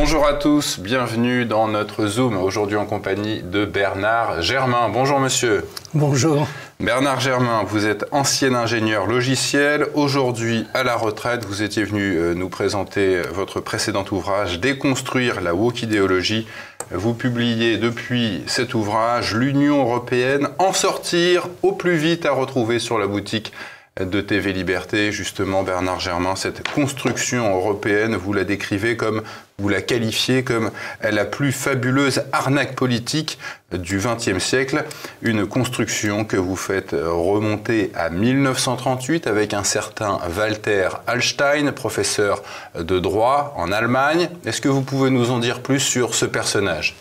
Bonjour à tous, bienvenue dans notre Zoom, aujourd'hui en compagnie de Bernard Germain. Bonjour monsieur. Bonjour. Bernard Germain, vous êtes ancien ingénieur logiciel, aujourd'hui à la retraite. Vous étiez venu euh, nous présenter votre précédent ouvrage, Déconstruire la woke idéologie. Vous publiez depuis cet ouvrage L'Union européenne, en sortir au plus vite à retrouver sur la boutique de TV Liberté, justement, Bernard Germain, cette construction européenne, vous la décrivez comme, vous la qualifiez comme la plus fabuleuse arnaque politique du XXe siècle, une construction que vous faites remonter à 1938 avec un certain Walter Hallstein, professeur de droit en Allemagne. Est-ce que vous pouvez nous en dire plus sur ce personnage?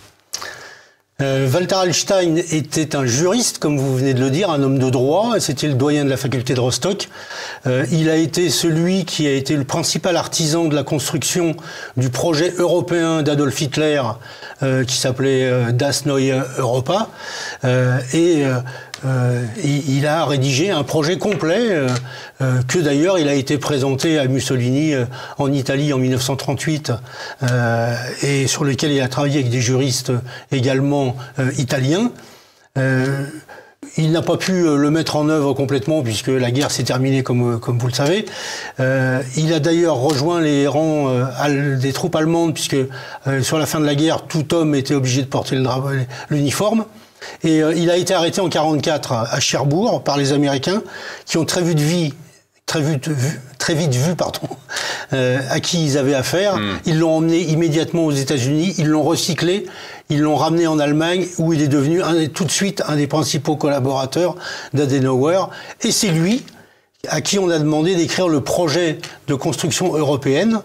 Euh, Walter Hallstein était un juriste, comme vous venez de le dire, un homme de droit. C'était le doyen de la faculté de Rostock. Euh, il a été celui qui a été le principal artisan de la construction du projet européen d'Adolf Hitler, euh, qui s'appelait Das Neue Europa. et euh, il, a rédigé un projet complet euh, euh, que d'ailleurs il a été présenté à Mussolini en Italie en 1938 et sur lequel il a travaillé avec des juristes également italiens. Il n'a pas pu le mettre en œuvre complètement puisque la guerre s'est terminée comme, comme vous le savez. il a d'ailleurs rejoint les rangs des troupes allemandes puisque sur la fin de la guerre, tout homme était obligé de porter l'uniforme. Et euh, il a été arrêté en 44 à Cherbourg par les Américains, qui ont très vite vu, très vite vu, très vite vu pardon, euh, à qui ils avaient affaire. Hmm. Ils l'ont emmené immédiatement aux États-Unis, ils l'ont recyclé, ils l'ont ramené en Allemagne, où il est devenu un, tout de suite un des principaux collaborateurs d'Adenauer. Et c'est lui à qui on a demandé d'écrire le projet de construction européenne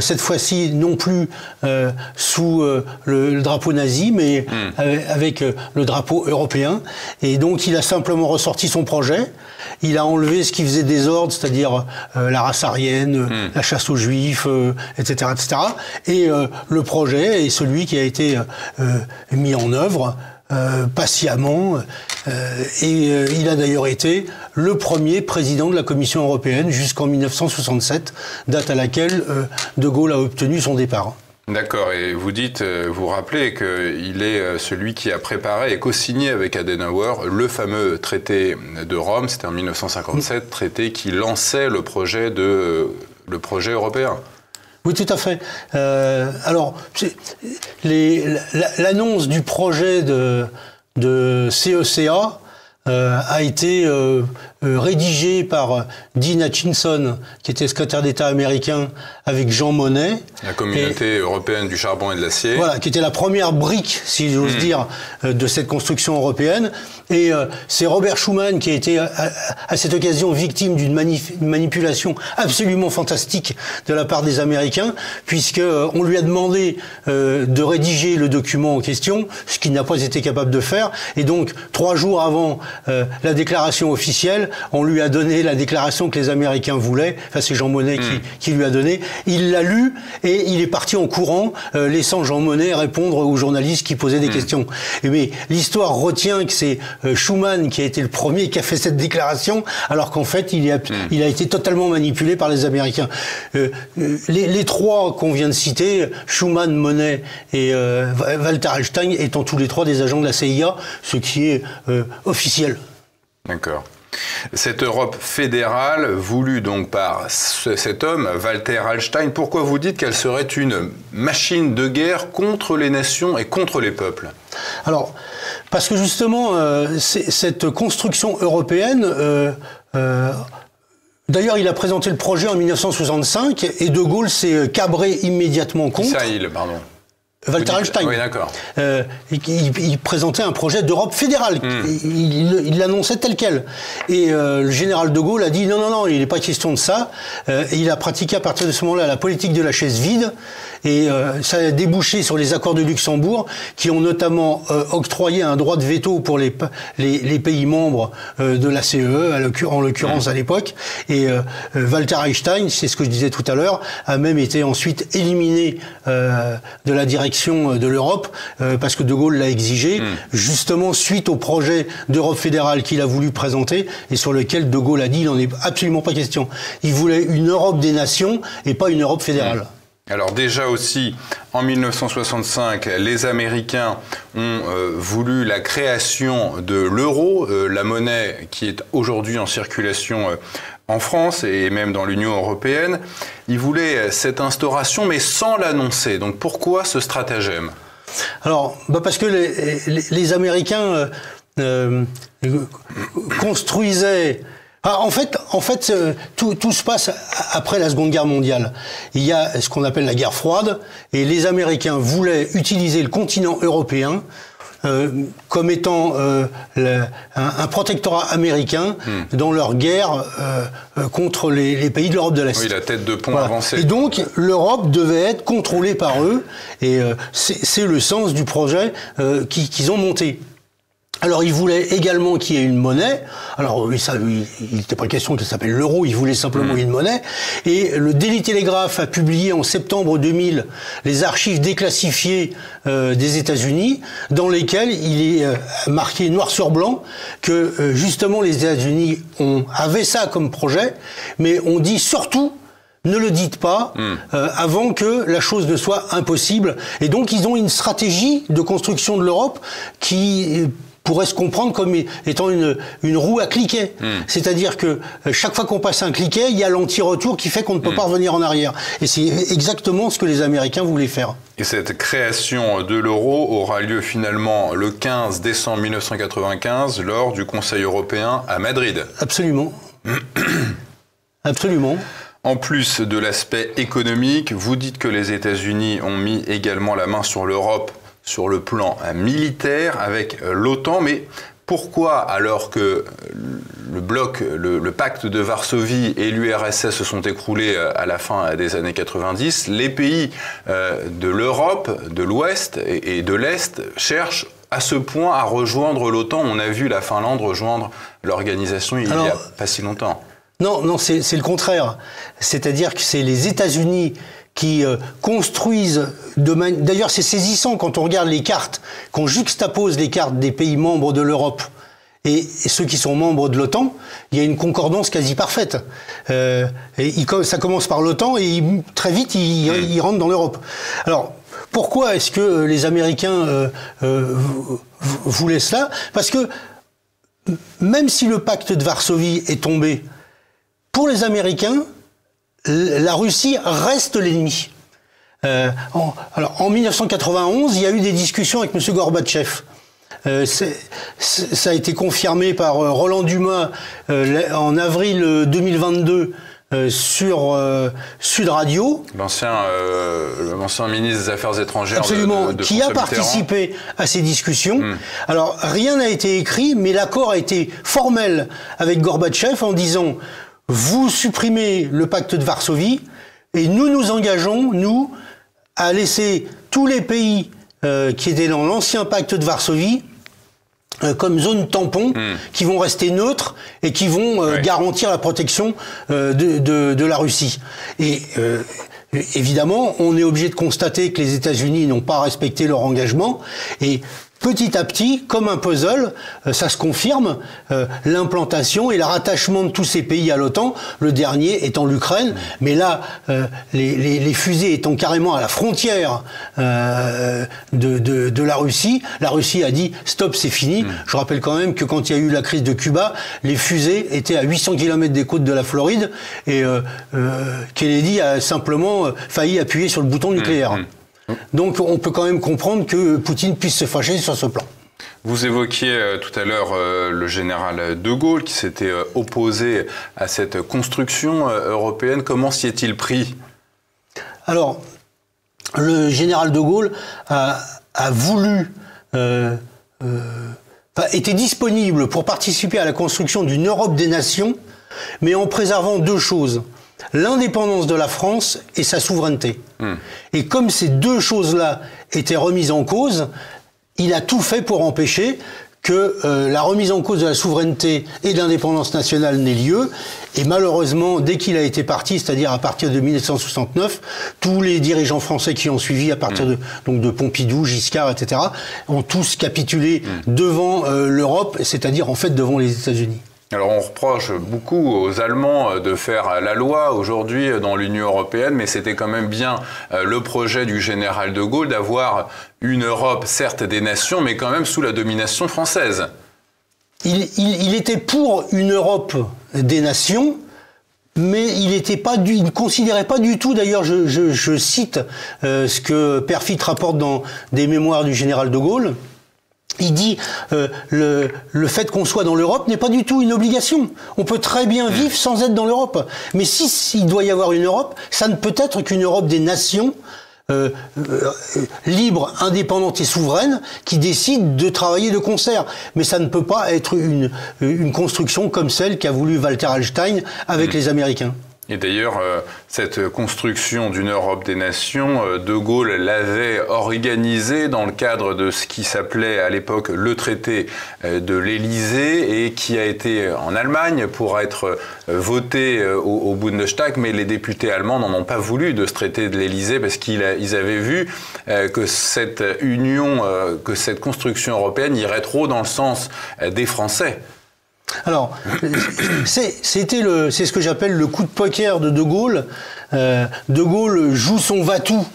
cette fois-ci non plus euh, sous euh, le, drapeau nazi, mais hmm. avec le drapeau européen. Et donc il a simplement ressorti son projet. Il a enlevé ce qui faisait désordre, c'est-à-dire la race aryenne, hmm. la chasse aux juifs, etc., etc. Et le projet est celui qui a été mis en œuvre euh, patiemment. Euh, et euh, il a d'ailleurs été le premier président de la Commission européenne jusqu'en 1967, date à laquelle De Gaulle a obtenu son départ. D'accord, et vous dites, vous rappelez qu'il est celui qui a préparé et co-signé avec Adenauer le fameux traité de Rome, c'était en 1957, traité qui lançait le projet, de, le projet européen. Oui, tout à fait. Euh, alors, l'annonce du projet de, de CECA euh, a été euh, euh, rédigé par Dean Hutchinson, qui était secrétaire d'État américain, avec Jean Monnet. La communauté européenne du charbon et de l'acier. Voilà, qui était la première brique, si j'ose hmm. dire, de cette construction européenne. Et c'est Robert Schuman qui a été à, cette occasion victime d'une manipulation absolument fantastique de la part des Américains, puisque on lui a demandé de rédiger le document en question, ce qu'il n'a pas été capable de faire. Et donc, trois jours avant euh, la déclaration officielle, on lui a donné la déclaration que les Américains voulaient, enfin c'est Jean Monnet qui, hmm. qui, lui a donné, il l'a lu et il est parti en courant, euh, laissant Jean Monnet répondre aux journalistes qui posaient des hmm. questions. mais l'histoire retient que c'est euh, Schuman qui a été le premier qui a fait cette déclaration, alors qu'en fait il, a, hmm. il a été totalement manipulé par les Américains. les, les, trois qu'on vient de citer, Schuman, Monnet et Walter Einstein, étant tous les trois des agents de la CIA, ce qui est officiel. D'accord. Cette Europe fédérale, voulue donc par cet homme, Walter Hallstein, pourquoi vous dites qu'elle serait une machine de guerre contre les nations et contre les peuples? Alors, parce que justement, euh, cette construction européenne... Euh, euh, d'ailleurs, il a présenté le projet en 1965 et De Gaulle s'est cabré immédiatement contre. Il, pardon. Walter Einstein. Oui, d'accord. Euh, il, présentait un projet d'Europe fédérale. Hmm. Il l'annonçait tel quel. Et euh, le général de Gaulle a dit non, non, non, il n'est pas question de ça. Euh, et il a pratiqué à partir de ce moment-là la politique de la chaise vide. Et euh, ça a débouché sur les accords de Luxembourg, qui ont notamment euh, octroyé un droit de veto pour les, les, les pays membres euh, de la CE, en l'occurrence à l'époque. Et Walter Einstein, c'est ce que je disais tout à l'heure, a même été ensuite éliminé de la direction de l'Europe, parce que De Gaulle l'a exigé, hmm. justement suite au projet d'Europe fédérale qu'il a voulu présenter, et sur lequel De Gaulle a dit il n'en est absolument pas question. Il voulait une Europe des nations et pas une Europe fédérale. Alors déjà aussi, en 1965, les Américains ont euh, voulu la création de l'euro, euh, la monnaie qui est aujourd'hui en circulation euh, en France et même dans l'Union européenne. Ils voulaient cette instauration mais sans l'annoncer. Donc pourquoi ce stratagème? Alors, bah parce que les, Américains construisaient ah, en fait, en fait euh, tout, tout, se passe après la Seconde Guerre mondiale. Il y a ce qu'on appelle la guerre froide, et les Américains voulaient utiliser le continent européen euh, comme étant euh, un, protectorat américain hmm. dans leur guerre euh, contre les, les, pays de l'Europe de l'Est. Oui, la tête de pont avancée. Et donc l'Europe devait être contrôlée par eux, et c'est le sens du projet qu'ils ont monté. Alors, il voulait également qu'il y ait une monnaie. Alors, il n'était pas question qu'elle s'appelle l'euro, il voulait simplement mmh. une monnaie. Et le Daily Telegraph a publié en septembre 2000 les archives déclassifiées euh, des États-Unis, dans lesquelles il est euh, marqué noir sur blanc que euh, justement les États-Unis ont avaient ça comme projet, mais on dit surtout ne le dites pas mmh. avant que la chose ne soit impossible. Et donc ils ont une stratégie de construction de l'Europe qui pourrait se comprendre comme étant une, une roue à cliquet. Hmm. C'est-à-dire que euh, chaque fois qu'on passe un cliquet, il y a l'anti-retour qui fait qu'on ne peut hmm. pas revenir en arrière. Et c'est exactement ce que les Américains voulaient faire. Et cette création de l'euro aura lieu finalement le 15 décembre 1995 lors du Conseil européen à Madrid. Absolument. Absolument. En plus de l'aspect économique, vous dites que les États-Unis ont mis également la main sur l'Europe sur le plan militaire avec euh, l'OTAN, mais pourquoi, alors que le bloc, le, pacte de Varsovie et l'URSS se sont écroulés euh, à la fin des années 90, les pays euh, de l'Europe, de l'Ouest et de l'Est cherchent à ce point à rejoindre l'OTAN On a vu la Finlande rejoindre l'organisation il n'y a pas si longtemps. Non, non, c'est le contraire. C'est-à-dire que c'est les États-Unis qui euh, construisent de D'ailleurs, c'est saisissant quand on regarde les cartes, qu'on juxtapose les cartes des pays membres de l'Europe et ceux qui sont membres de l'OTAN, il y a une concordance quasi parfaite. Euh, et ça commence par l'OTAN et très vite, ils il rentrent dans l'Europe. Alors, pourquoi est-ce que les Américains euh, euh, voulaient cela? Parce que même si le pacte de Varsovie est tombé, pour les Américains, la Russie reste l'ennemi. Euh, en, alors, en 1991, il y a eu des discussions avec M. Gorbatchev. Euh, ça a été confirmé par euh, Roland Dumas euh, en avril 2022 euh, sur Sud Radio. L'ancien ministre des Affaires étrangères. Absolument, de, qui a participé à ces discussions. Hmm. Alors, rien n'a été écrit, mais l'accord a été formel avec Gorbatchev en disant vous supprimez le pacte de Varsovie et nous nous engageons, nous, à laisser tous les pays euh, qui étaient dans l'ancien pacte de Varsovie euh, comme zone tampon, hmm. qui vont rester neutres et qui vont euh, garantir la protection de, de, de, la Russie. Et évidemment, on est obligé de constater que les États-Unis n'ont pas respecté leur engagement et petit à petit, comme un puzzle, euh, ça se confirme, euh, l'implantation et le rattachement de tous ces pays à l'OTAN, le dernier étant l'Ukraine, mais là, euh, les, fusées étant carrément à la frontière de, de, la Russie, la Russie a dit stop, c'est fini. Mm. Je rappelle quand même que quand il y a eu la crise de Cuba, les fusées étaient à 800 km des côtes de la Floride et Kennedy a simplement failli appuyer sur le bouton nucléaire. Donc on peut quand même comprendre que Poutine puisse se fâcher sur ce plan. Vous évoquiez euh, tout à l'heure euh, le général de Gaulle qui s'était euh, opposé à cette construction européenne. Comment s'y est-il pris? Alors, le général de Gaulle a, voulu, était disponible pour participer à la construction d'une Europe des nations, mais en préservant deux choses l'indépendance de la France et sa souveraineté. Hmm. Et comme ces deux choses-là étaient remises en cause, il a tout fait pour empêcher que euh, la remise en cause de la souveraineté et de l'indépendance nationale n'ait lieu. Et malheureusement, dès qu'il a été parti, c'est-à-dire à partir de 1969, tous les dirigeants français qui ont suivi à partir hmm. de, donc de Pompidou, Giscard, etc., ont tous capitulé hmm. devant euh, l'Europe, c'est-à-dire en fait devant les États-Unis. Alors on reproche beaucoup aux Allemands de faire la loi aujourd'hui dans l'Union européenne, mais c'était quand même bien le projet du général de Gaulle d'avoir une Europe, certes des nations, mais quand même sous la domination française. Il, était pour une Europe des nations, mais il, pas ne considérait pas du tout, d'ailleurs je, cite euh, ce que Perfit rapporte dans des mémoires du général de Gaulle, il dit euh, le, le fait qu'on soit dans l'Europe n'est pas du tout une obligation. On peut très bien vivre sans être dans l'Europe. Mais si s'il doit y avoir une Europe, ça ne peut être qu'une Europe des nations euh, euh, libre, indépendante et souveraine qui décide de travailler de concert. Mais ça ne peut pas être une, une construction comme celle qu'a voulu Walter Hallstein avec mmh. les Américains. Et d'ailleurs, euh, cette construction d'une Europe des nations, euh, De Gaulle l'avait organisée dans le cadre de ce qui s'appelait à l'époque le traité euh, de l'Élysée et qui a été en Allemagne pour être voté au, Bundestag, mais les députés allemands n'en ont pas voulu de ce traité de l'Élysée parce qu'ils avaient vu que cette union, que cette construction européenne irait trop dans le sens des Français. Alors, c'était le, c'est ce que j'appelle le coup de poker de De Gaulle. Euh, de Gaulle joue son va-tout.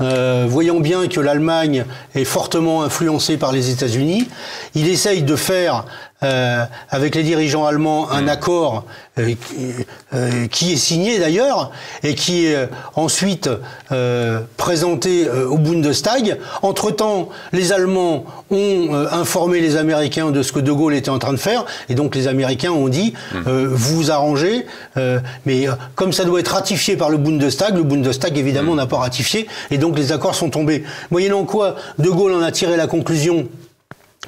Euh, voyant bien que l'Allemagne est fortement influencée par les États-Unis, il essaye de faire euh, avec les dirigeants allemands un mm. accord euh, euh, qui est signé d'ailleurs et qui est ensuite présenté au Bundestag. Entre-temps, les Allemands ont informé les Américains de ce que De Gaulle était en train de faire et donc les Américains ont dit mm. vous vous arrangez, mais comme ça doit être ratifié par le Bundestag, le Bundestag évidemment mm. n'a pas ratifié et donc les accords sont tombés. Moyennant quoi, De Gaulle en a tiré la conclusion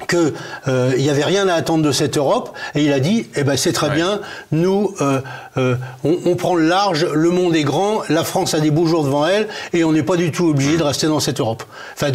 qu'il euh, n'y avait rien à attendre de cette Europe et il a dit eh ben c'est très bien nous euh, euh, on, prend le large le monde est grand la France a des beaux jours devant elle et on n'est pas du tout obligé de rester dans cette Europe. Enfin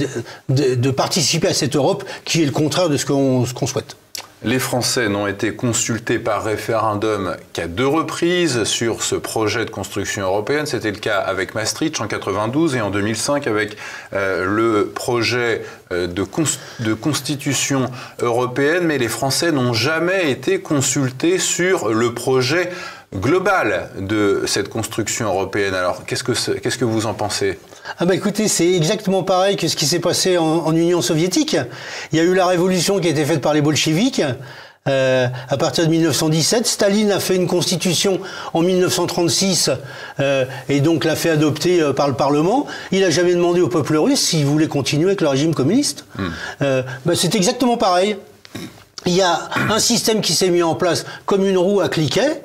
de, participer à cette Europe qui est le contraire de ce qu'on souhaite les Français n'ont été consultés par référendum qu'à deux reprises sur ce projet de construction européenne. C'était le cas avec Maastricht en 92 et en 2005 avec euh, le projet euh, de, constitution européenne. Mais les Français n'ont jamais été consultés sur le projet global de cette construction européenne. Alors, qu'est-ce que, qu'est-ce que vous en pensez? Ah bah écoutez, c'est exactement pareil que ce qui s'est passé en, Union soviétique. Il y a eu la révolution qui a été faite par les bolcheviks. Euh, à partir de 1917, Staline a fait une constitution en 1936 euh, et donc l'a fait adopter euh, par le Parlement. Il n'a jamais demandé au peuple russe s'il voulait continuer avec le régime communiste. Hmm. Bah c'est exactement pareil. Il y a un système qui s'est mis en place comme une roue à cliquet,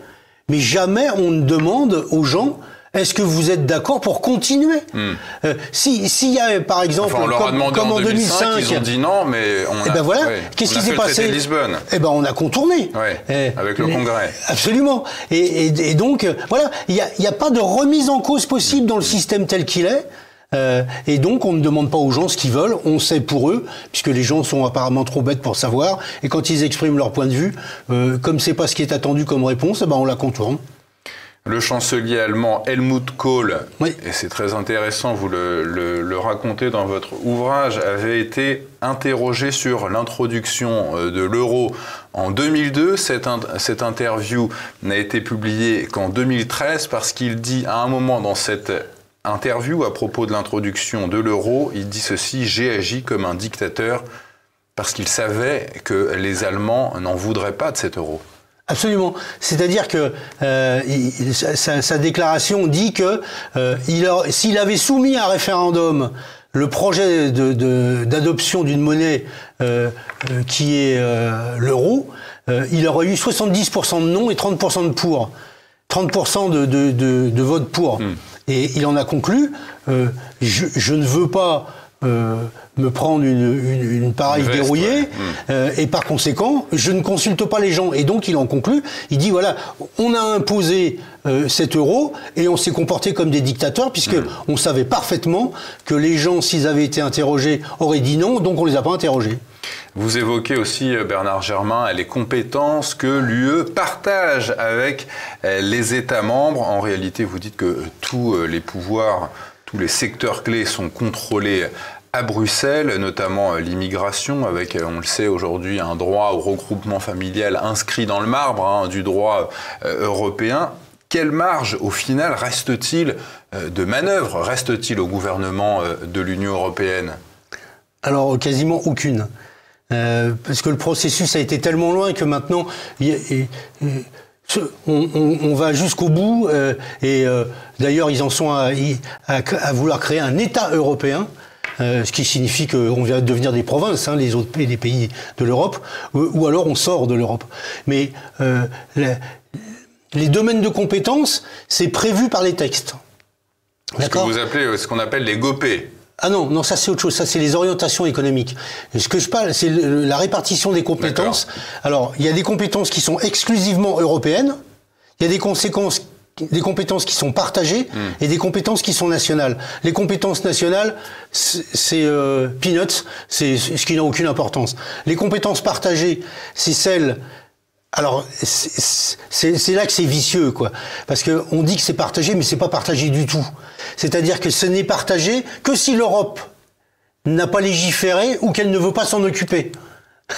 mais jamais on ne demande aux gens est-ce que vous êtes d'accord pour continuer hmm. euh, Si s'il y a par exemple comme, en, 2005, ils ont dit non, mais on a, eh ben voilà, qu'est-ce qui s'est passé de Lisbonne. Eh ben on a contourné. Eh, avec le Congrès. Absolument. Et, et, donc voilà, il n'y a, a, pas de remise en cause possible dans le système tel qu'il est. Euh, et donc, on ne demande pas aux gens ce qu'ils veulent, on sait pour eux, puisque les gens sont apparemment trop bêtes pour savoir. Et quand ils expriment leur point de vue, euh, comme c'est pas ce qui est attendu comme réponse, eh ben on la contourne le chancelier allemand Helmut Kohl, et c'est très intéressant, vous le, racontez dans votre ouvrage, avait été interrogé sur l'introduction euh, de l'euro en 2002. Cette, cette interview n'a été publiée qu'en 2013 parce qu'il dit à un moment dans cette interview à propos de l'introduction de l'euro, il dit ceci, j'ai agi comme un dictateur parce qu'il savait que les Allemands n'en voudraient pas de cet euro. Absolument. C'est-à-dire que euh, sa, déclaration dit que euh, s'il avait soumis à référendum le projet d'adoption d'une monnaie euh, qui est l'euro, il aurait eu 70% de non et 30% de pour. 30% de, de, vote pour. Hmm. Et il en a conclu, je, je, ne veux pas euh, me prendre une, une, pareille dérouillée, hmm. euh, et par conséquent, je ne consulte pas les gens. Et donc, il en conclut, il dit, voilà, on a imposé euh, cet euro, et on s'est comporté comme des dictateurs, puisque hmm. on savait parfaitement que les gens, s'ils avaient été interrogés, auraient dit non, donc on les a pas interrogés. Vous évoquez aussi, Bernard Germain, les compétences que l'UE partage avec les États membres. En réalité, vous dites que tous les pouvoirs tous les secteurs clés sont contrôlés à Bruxelles, notamment l'immigration, avec, on le sait aujourd'hui, un droit au regroupement familial inscrit dans le marbre hein, du droit européen. Quelle marge, au final, reste-t-il de manœuvre, reste-t-il au gouvernement de l'Union européenne? Alors, quasiment aucune. Euh, parce que le processus a été tellement loin que maintenant, on, va jusqu'au bout. Euh, et euh, d'ailleurs, ils en sont à, vouloir créer un État européen. ce qui signifie qu'on vient de devenir des provinces, hein, les autres pays, les pays de l'Europe, ou, alors on sort de l'Europe. Mais les domaines de compétences, c'est prévu par les textes. Ce que vous appelez, ce qu'on appelle les GOPÉ. Ah non, non, ça c'est autre chose. Ça c'est les orientations économiques. ce que je parle, c'est la répartition des compétences. Alors, il y a des compétences qui sont exclusivement européennes. Il y a des conséquences des compétences qui sont partagées hmm. et des compétences qui sont nationales. Les compétences nationales, c'est euh, peanuts, c'est ce qui n'a aucune importance. Les compétences partagées, c'est celles alors, c'est là que c'est vicieux, quoi. Parce qu'on dit que c'est partagé, mais c'est pas partagé du tout. C'est-à-dire que ce n'est partagé que si l'Europe n'a pas légiféré ou qu'elle ne veut pas s'en occuper.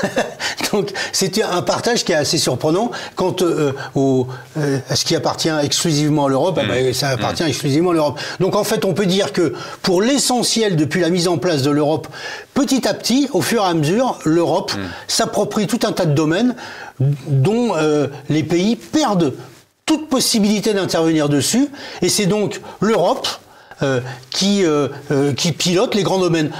Donc c'était un partage qui est assez surprenant quant euh, au, euh, à ce qui appartient exclusivement à l'Europe. Ah ben, ça appartient exclusivement à l'Europe. Donc en fait, on peut dire que pour l'essentiel, depuis la mise en place de l'Europe, petit à petit, au fur et à mesure, l'Europe mm. s'approprie tout un tas de domaines dont euh, les pays perdent toute possibilité d'intervenir dessus. Et c'est donc l'Europe euh, qui, euh, qui pilote les grands domaines.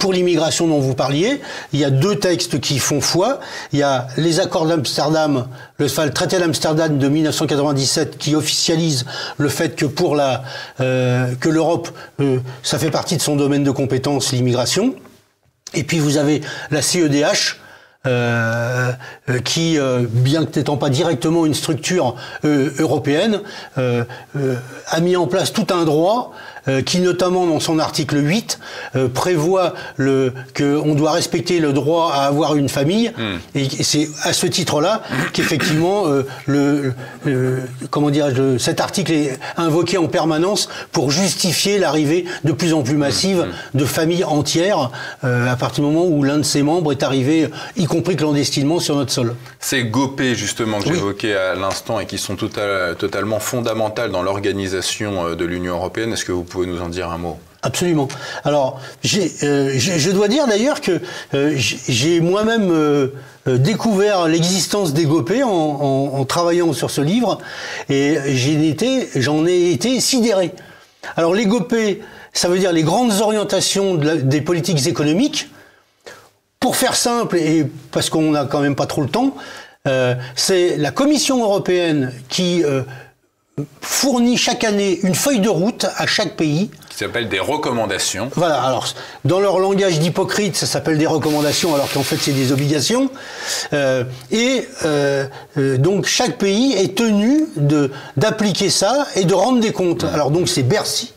pour l'immigration dont vous parliez, il y a deux textes qui font foi. Il y a les accords d'Amsterdam, le, le, traité d'Amsterdam de 1997 qui officialise le fait que pour la que l'Europe, ça fait partie de son domaine de compétence, l'immigration. Et puis vous avez la CEDH euh, euh, qui, euh, bien que n'étant pas directement une structure européenne, a mis en place tout un droit qui, notamment dans son article 8, prévoit le, qu'on doit respecter le droit à avoir une famille. Hmm. Et c'est à ce titre-là qu'effectivement, le, comment dire, cet article est invoqué en permanence pour justifier l'arrivée de plus en plus massive hmm. de familles entières à partir du moment où l'un de ses membres est arrivé, y compris clandestinement sur notre sol. Ces GOPÉ, justement, que j'évoquais à l'instant et qui sont tota-, totalement fondamentales dans l'organisation euh, de l'Union européenne, est-ce que vous pouvez nous en dire un mot? Absolument. Alors, euh, je dois dire d'ailleurs que euh, j'ai moi-même découvert l'existence des GOPÉ en, travaillant sur ce livre et j'en ai, été sidéré. Alors, les GOPÉ, ça veut dire les grandes orientations des politiques économiques pour faire simple, et parce qu'on n'a quand même pas trop le temps, euh, c'est la Commission européenne qui euh, fournit chaque année une feuille de route à chaque pays. Qui s'appelle des recommandations. Voilà, alors dans leur langage d'hypocrite, ça s'appelle des recommandations alors qu'en fait c'est des obligations. Euh, et donc chaque pays est tenu d'appliquer ça et de rendre des comptes. Alors donc c'est Bercy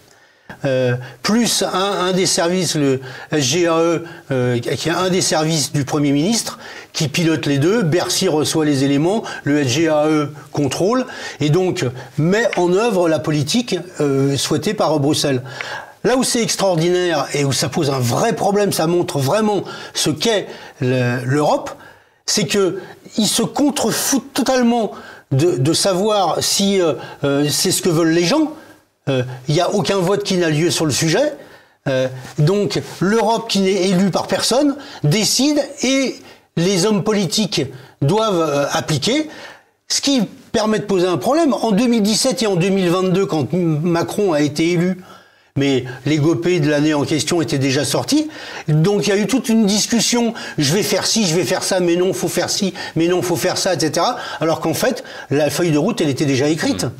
euh, plus un, des services, le SGAE, euh, qui est un des services du Premier ministre, qui pilote les deux. Bercy reçoit les éléments, le SGAE contrôle, et donc met en œuvre la politique euh, souhaitée par Bruxelles. Là où c'est extraordinaire et où ça pose un vrai problème, ça montre vraiment ce qu'est l'Europe, c'est que ils se contrefoutent totalement de, de savoir si c'est ce que veulent les gens il euh, n'y a aucun vote qui n'a lieu sur le sujet. Euh, donc l'Europe qui n'est élue par personne décide et les hommes politiques doivent euh, appliquer, ce qui permet de poser un problème. En 2017 et en 2022, quand Macron a été élu, mais les GOPÉ de l'année en question étaient déjà sortis. Donc il y a eu toute une discussion, je vais faire ci, je vais faire ça, mais non, faut faire ci, mais non, faut faire ça, etc. Alors qu'en fait, la feuille de route, elle était déjà écrite. Mmh.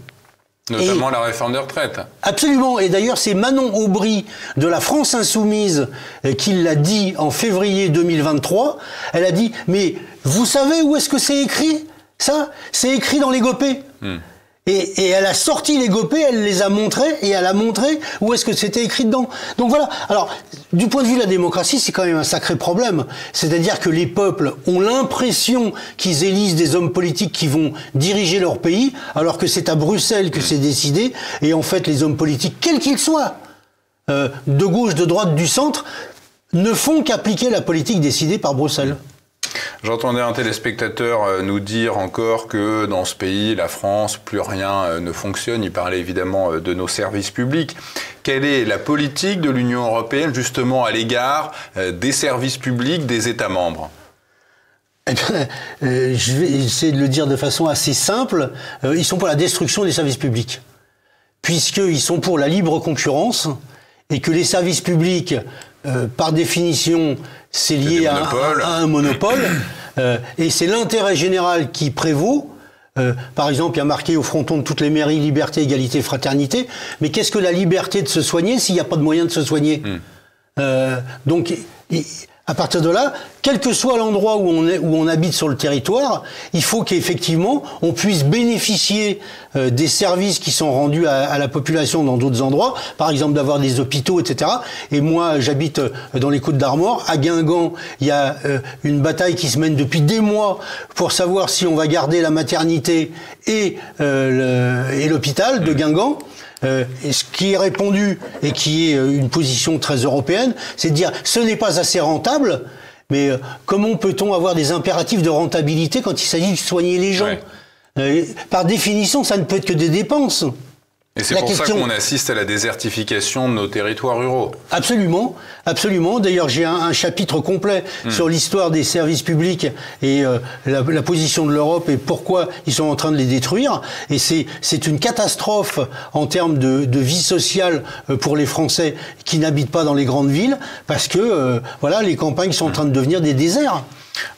Notamment la réforme des retraites. Absolument. Et d'ailleurs, c'est Manon Aubry de la France Insoumise euh, qui l'a dit en février 2023. Elle a dit, mais vous savez où est-ce que c'est écrit Ça, c'est écrit dans les GOPÉ. Hmm. Et, elle a sorti les gopés, elle les a montrés et elle a montré où est-ce que c'était écrit dedans. Donc voilà. Alors, du point de vue de la démocratie, c'est quand même un sacré problème. C'est-à-dire que les peuples ont l'impression qu'ils élisent des hommes politiques qui vont diriger leur pays, alors que c'est à Bruxelles que c'est décidé. Et en fait, les hommes politiques, quels qu'ils soient, euh, de gauche, de droite, du centre, ne font qu'appliquer la politique décidée par Bruxelles. J'entendais un téléspectateur euh, nous dire encore que dans ce pays, la France, plus rien euh, ne fonctionne. Il parlait évidemment de nos services publics. Quelle est la politique de l'Union européenne justement à l'égard des services publics des États membres? Eh bien, je vais essayer de le dire de façon assez simple. ils sont pour la destruction des services publics, puisqu'ils sont pour la libre concurrence et que les services publics, euh, par définition, c'est lié à, un monopole, euh, et c'est l'intérêt général qui prévaut. Euh, par exemple, il y a marqué au fronton de toutes les mairies liberté, égalité, fraternité. Mais qu'est-ce que la liberté de se soigner s'il n'y a pas de moyen de se soigner? Hmm. Donc, à partir de là, quel que soit l'endroit où on est, où on habite sur le territoire, il faut qu'effectivement on puisse bénéficier euh, des services qui sont rendus à, la population dans d'autres endroits, par exemple d'avoir des hôpitaux, etc. Et moi, j'habite euh, dans les Côtes d'Armor, à Guingamp, il y a euh, une bataille qui se mène depuis des mois pour savoir si on va garder la maternité et l'hôpital de Guingamp. Euh, ce qui est répondu et qui est euh, une position très européenne, c'est de dire ce n'est pas assez rentable, mais euh, comment peut-on avoir des impératifs de rentabilité quand il s'agit de soigner les gens Par définition, ça ne peut être que des dépenses. Et c'est pour ça qu'on assiste à la désertification de nos territoires ruraux. Absolument, absolument. D'ailleurs, j'ai un, chapitre complet hmm. sur l'histoire des services publics et euh, la, position de l'Europe et pourquoi ils sont en train de les détruire. Et c'est c'est une catastrophe en termes de, de, vie sociale euh, pour les Français qui n'habitent pas dans les grandes villes, parce que euh, voilà, les campagnes sont en train de devenir des déserts.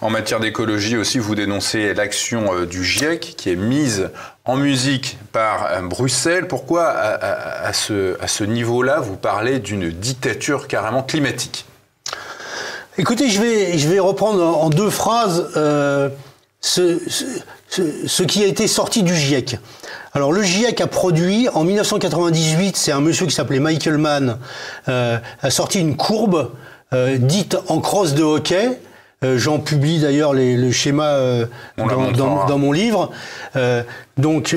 En matière d'écologie aussi, vous dénoncez l'action du GIEC qui est mise en musique par euh, Bruxelles. Pourquoi à, ce, niveau-là, vous parlez d'une dictature carrément climatique? Écoutez, je vais, reprendre en deux phrases euh, ce, qui a été sorti du GIEC. Alors le GIEC a produit en 1998, c'est un monsieur qui s'appelait Michael Mann, a sorti une courbe dite en crosse de hockey euh, j'en publie d'ailleurs le schéma euh, dans, mon livre. Euh, donc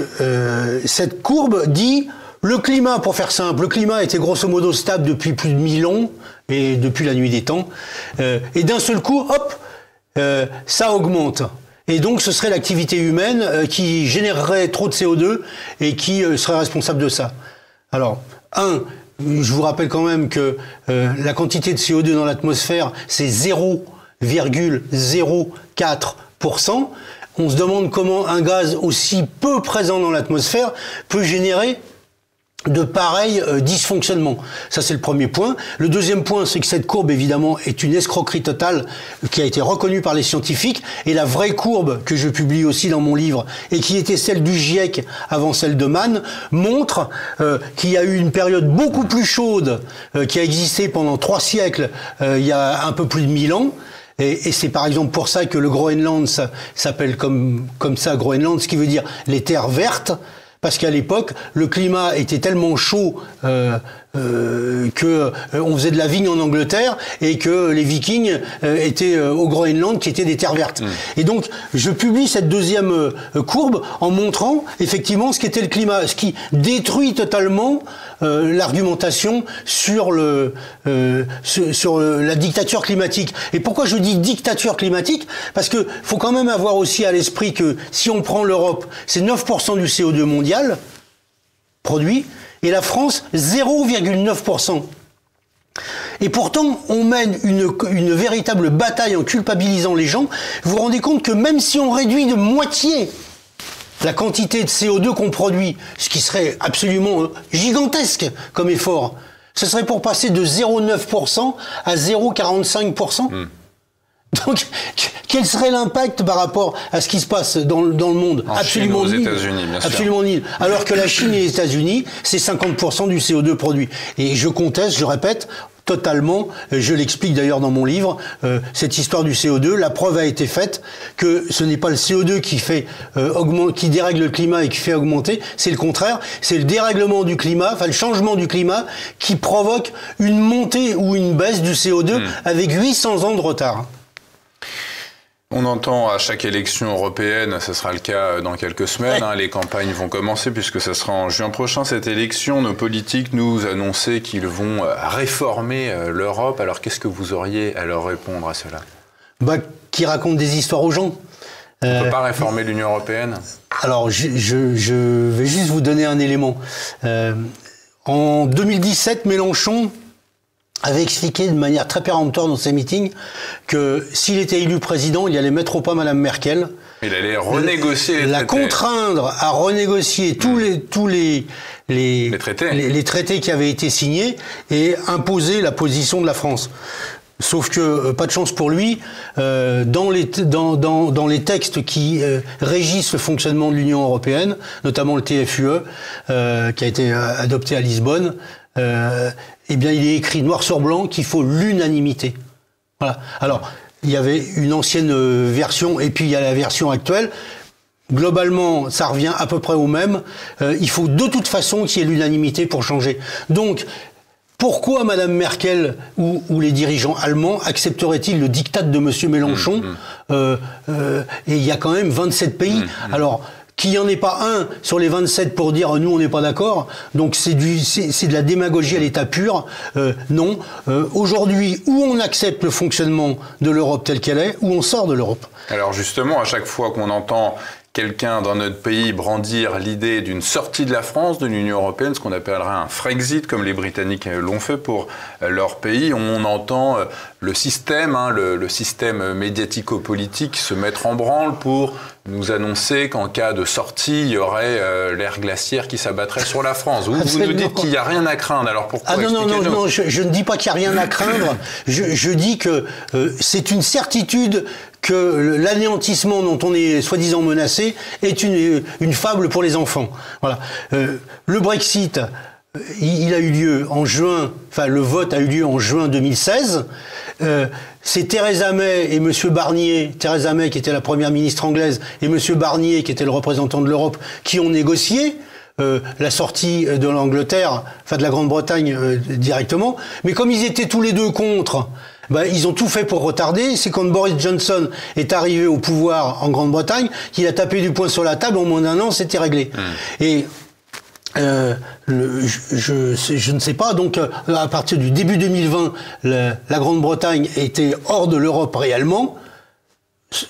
cette courbe dit le climat, pour faire simple, le climat était grosso modo stable depuis plus de 1000 ans et depuis la nuit des temps. et d'un seul coup, hop, ça augmente. Et donc ce serait l'activité humaine qui générerait trop de CO2 et qui serait responsable de ça. Alors, un, je vous rappelle quand même que la quantité de CO2 dans l'atmosphère, c'est zéro 0,04%. On se demande comment un gaz aussi peu présent dans l'atmosphère peut générer de pareils euh, dysfonctionnements. Ça, c'est le premier point. Le deuxième point, c'est que cette courbe, évidemment, est une escroquerie totale qui a été reconnue par les scientifiques. Et la vraie courbe, que je publie aussi dans mon livre, et qui était celle du GIEC avant celle de Mann, montre euh, qu'il y a eu une période beaucoup plus chaude euh, qui a existé pendant trois siècles, il y a un peu plus de mille ans, et, c'est par exemple pour ça que le Groenland s'appelle comme, ça Groenland, ce qui veut dire les terres vertes, parce qu'à l'époque, le climat était tellement chaud euh, euh, que euh, on faisait de la vigne en Angleterre et que les Vikings euh, étaient au Groenland, qui étaient des terres vertes. Mm. Et donc, je publie cette deuxième courbe en montrant effectivement ce qu'était le climat, ce qui détruit totalement l'argumentation sur le sur, sur la dictature climatique. Et pourquoi je dis dictature climatique? Parce que faut quand même avoir aussi à l'esprit que si on prend l'Europe, c'est 9% du CO2 mondial produit et la France 0,9%. Et pourtant, on mène une, une, véritable bataille en culpabilisant les gens. Vous vous rendez compte que même si on réduit de moitié la quantité de CO2 qu'on produit, ce qui serait absolument euh, gigantesque comme effort, ce serait pour passer de 0,9% à 0,45%. Donc, quel serait l'impact par rapport à ce qui se passe dans, dans le monde? Absolument nul. Bien Absolument nul. Alors que la Chine et les États-Unis, c'est 50% du CO2 produit. Et je conteste, je répète, totalement. Je l'explique d'ailleurs dans mon livre, euh, cette histoire du CO2. La preuve a été faite que ce n'est pas le CO2 qui fait euh, qui dérègle le climat et qui fait augmenter. C'est le contraire. C'est le dérèglement du climat, enfin le changement du climat, qui provoque une montée ou une baisse du CO2 hmm. avec 800 ans de retard. On entend à chaque élection européenne, ce sera le cas dans quelques semaines, hein, les campagnes vont commencer puisque ce sera en juin prochain cette élection. Nos politiques nous annonçaient qu'ils vont euh, réformer euh, l'Europe. Alors qu'est-ce que vous auriez à leur répondre à cela? Bah, Qui racontent des histoires aux gens. On ne peut pas réformer l'Union européenne? Alors je, vais juste vous donner un élément. en 2017, Mélenchon avait expliqué de manière très péremptoire dans ses meetings que s'il était élu président, il allait mettre au pas Madame Merkel. Il allait renégocier les La contraindre à renégocier tous les tous les les, traités. Les, traités qui avaient été signés et imposer la position de la France. Sauf que, euh, pas de chance pour lui, euh, dans, les, dans, dans, dans, les textes qui euh, régissent le fonctionnement de l'Union européenne, notamment le TFUE, euh, qui a été adopté à Lisbonne, euh, eh bien, il est écrit noir sur blanc qu'il faut l'unanimité. Voilà. Alors, il y avait une ancienne euh, version et puis il y a la version actuelle. Globalement, ça revient à peu près au même. Euh, il faut de toute façon qu'il y ait l'unanimité pour changer. Donc, pourquoi Madame Merkel ou, les dirigeants allemands accepteraient-ils le diktat de Monsieur Mélenchon? Mmh, mmh. Euh, euh, Et il y a quand même 27 pays. Mmh, Alors, qu'il n'y en ait pas un sur les 27 pour dire nous on n'est pas d'accord. Donc c'est du c'est de la démagogie à l'état pur. Euh, non. Euh, Aujourd'hui, où on accepte le fonctionnement de l'Europe telle qu'elle est, où on sort de l'Europe. Alors justement, à chaque fois qu'on entend quelqu'un dans notre pays brandir l'idée d'une sortie de la France de l'Union européenne, ce qu'on appellera un Frexit, comme les Britanniques l'ont fait pour leur pays. On entend euh, le système, hein, le, système médiatico-politique se mettre en branle pour nous annoncer qu'en cas de sortie, il y aurait euh, l'air glaciaire qui s'abattrait sur la France. Vous, vous nous dites qu'il n'y a rien à craindre. Alors pourquoi Ah non, non, non, non je, ne dis pas qu'il n'y a rien à craindre. Je, dis que c'est une certitude que l'anéantissement dont on est soi-disant menacé est une, une, fable pour les enfants. Voilà. Euh, le Brexit, euh, il, a eu lieu en juin, enfin le vote a eu lieu en juin 2016. Euh, c'est Theresa May et M. Barnier, Theresa May qui était la première ministre anglaise et M. Barnier qui était le représentant de l'Europe, qui ont négocié. Euh, la sortie de l'Angleterre, enfin de la Grande-Bretagne euh, directement. Mais comme ils étaient tous les deux contre, ben, ils ont tout fait pour retarder. C'est quand Boris Johnson est arrivé au pouvoir en Grande-Bretagne qu'il a tapé du poing sur la table. En moins d'un an, c'était réglé. Hmm. Et euh, je, ne sais pas. Donc, euh, à partir du début 2020, la Grande-Bretagne était hors de l'Europe réellement.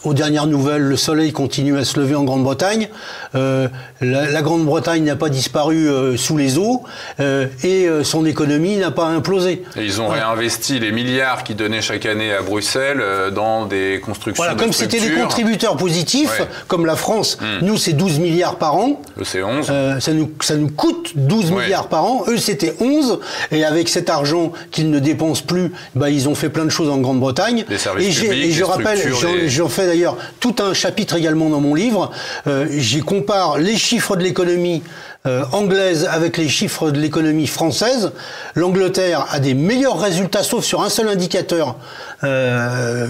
Aux dernières nouvelles, le soleil continue à se lever en Grande-Bretagne. Euh, la, Grande-Bretagne n'a pas disparu euh, sous les eaux euh, et euh, son économie n'a pas implosé. Et ils ont réinvesti les milliards qu'ils donnaient chaque année à Bruxelles euh, dans des constructions. Voilà, comme c'était des contributeurs positifs, comme la France, hmm. nous c'est 12 milliards par an. Eux c'est 11. ça, nous, ça nous coûte 12 milliards par an. Eux c'était 11. Et avec cet argent qu'ils ne dépensent plus, bah, ils ont fait plein de choses en Grande-Bretagne. Et, et je rappelle, fait d'ailleurs tout un chapitre également dans mon livre. Euh, J'y compare les chiffres de l'économie euh, anglaise avec les chiffres de l'économie française. L'Angleterre a des meilleurs résultats, sauf sur un seul indicateur, euh,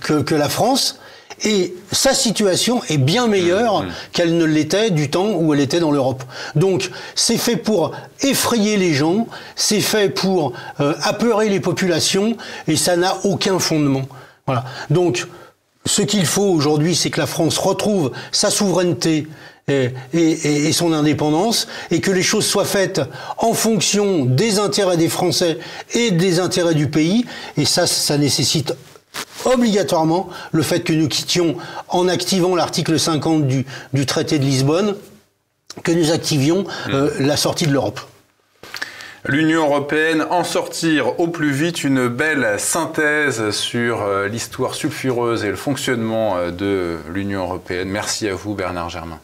que, que la France. Et sa situation est bien meilleure mmh, mmh. qu'elle ne l'était du temps où elle était dans l'Europe. Donc c'est fait pour effrayer les gens, c'est fait pour euh, apeurer les populations, et ça n'a aucun fondement. Voilà. Donc ce qu'il faut aujourd'hui, c'est que la France retrouve sa souveraineté et, son indépendance, et que les choses soient faites en fonction des intérêts des Français et des intérêts du pays. Et ça, ça nécessite obligatoirement le fait que nous quittions, en activant l'article 50 du, du, traité de Lisbonne, que nous activions euh, la sortie de l'Europe l'Union européenne en sortir au plus vite une belle synthèse sur euh, l'histoire sulfureuse et le fonctionnement euh, de l'Union européenne. Merci à vous Bernard Germain.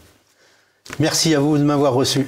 Merci à vous de m'avoir reçu.